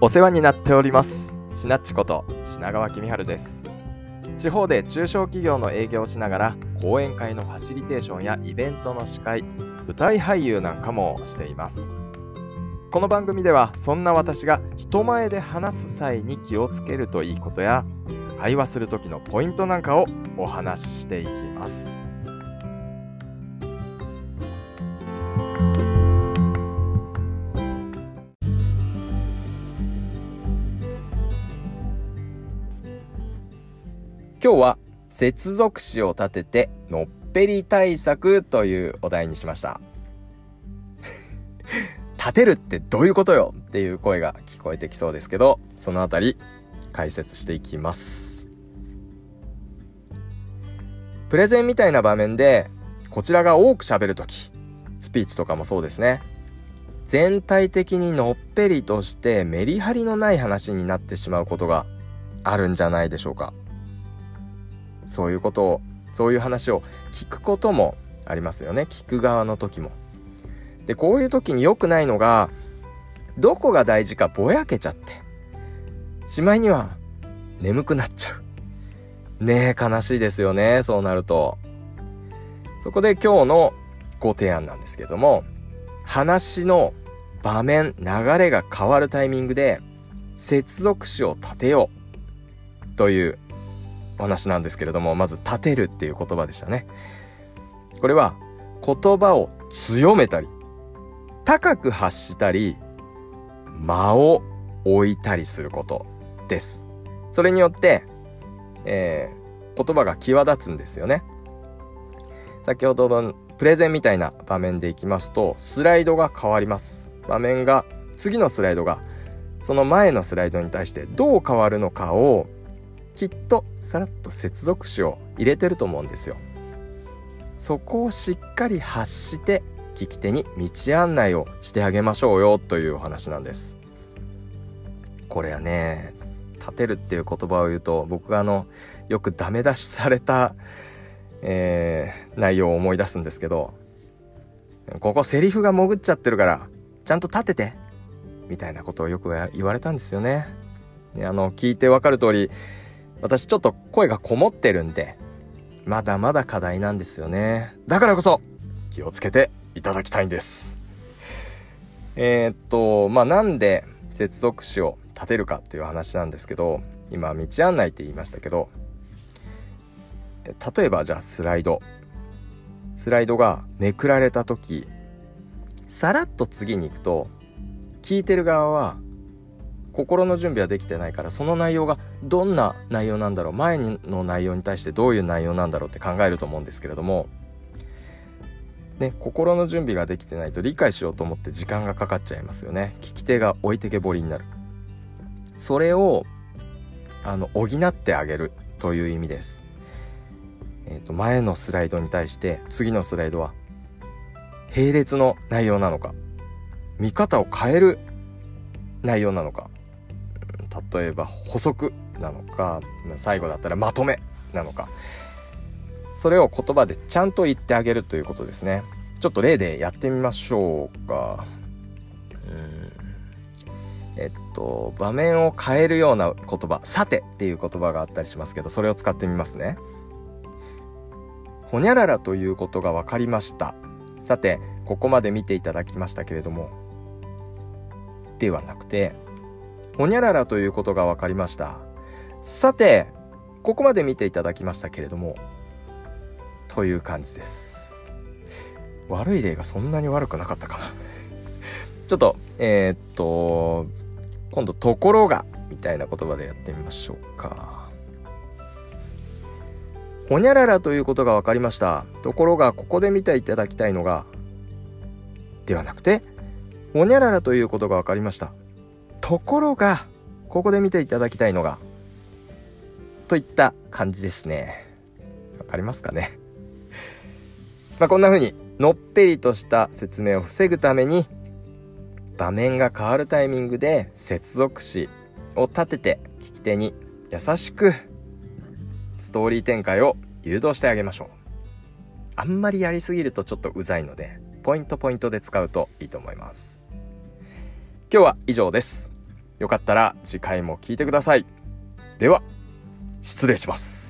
お世話になっております。しなっちこと品川公春です。地方で中小企業の営業をしながら講演会のファシリテーションやイベントの司会舞台俳優なんかもしています。この番組ではそんな私が人前で話す際に気をつけるといいことや会話する時のポイントなんかをお話ししていきます。今日は接続詞を立ててのっぺり対策というお題にしました。立てるってどういうことよっていう声が聞こえてきそうですけどそのあたり解説していきます。プレゼンみたいな場面でこちらが多く喋るときスピーチとかもそうですね。全体的にのっぺりとしてメリハリのない話になってしまうことがあるんじゃないでしょうか。そういうことをそういう話を聞くこともありますよね。聞く側の時も。でこういう時に良くないのがどこが大事かぼやけちゃってしまいには眠くなっちゃう。ねえ悲しいですよね。そうなると。そこで今日のご提案なんですけども話の場面流れが変わるタイミングで接続詞を立てようというお話なんですけれどもまず立てるっていう言葉でしたね。これは言葉を強めたり高く発したり間を置いたりすることです。それによって、えー、言葉が際立つんですよね。先ほどのプレゼンみたいな場面でいきますとスライドが変わります。場面が次のスライドがその前のスライドに対してどう変わるのかをきっとさらっと接続詞を入れてると思うんですよ。そこをしっかり発して聞き手に道案内をしてあげましょうよというお話なんです。これはね立てるっていう言葉を言うと僕があのよくダメ出しされた、えー、内容を思い出すんですけどここセリフが潜っちゃってるからちゃんと立ててみたいなことをよく言われたんですよねあの聞いてわかる通り私ちょっと声がこもってるんで、まだまだ課題なんですよね。だからこそ、気をつけていただきたいんです。えー、っと、まあ、なんで接続詞を立てるかっていう話なんですけど、今、道案内って言いましたけど、例えばじゃあスライド。スライドがめくられた時、さらっと次に行くと、聞いてる側は心の準備はできてないからその内容がどんな内容なんだろう前の内容に対してどういう内容なんだろうって考えると思うんですけれどもね心の準備ができてないと理解しようと思って時間がかかっちゃいますよね。聞き手が置いてけぼりになる。それをあの補ってあげるという意味です。えー、と前のスライドに対して次のスライドは並列の内容なのか見方を変える内容なのか例えば補足なのか最後だったらまとめなのか。それを言葉でちゃんと言ってあげるということですね。ちょっと例でやってみましょうか。うんえっと場面を変えるような言葉「さて」っていう言葉があったりしますけどそれを使ってみますね。ほにゃららということが分かりました。さてここまで見ていただきましたけれどもではなくてほにゃららということが分かりました。さてここまで見ていただきましたけれどもという感じです。悪い例がそんなに悪くなかったかな。ちょっとえー、っと今度「ところが」みたいな言葉でやってみましょうか。ほにゃららということが分かりました。ところがここで見ていただきたいのがではなくてほにゃららということが分かりました。ところがここで見ていただきたいのがといった感じですね。わかりますかね？まあこんな風にのっぺりとした説明を防ぐために場面が変わるタイミングで接続詞を立てて聞き手に優しくストーリー展開を誘導してあげましょう。あんまりやりすぎるとちょっとうざいのでポイントポイントで使うといいと思います。今日は以上です。よかったら次回も聞いてください。では、失礼します。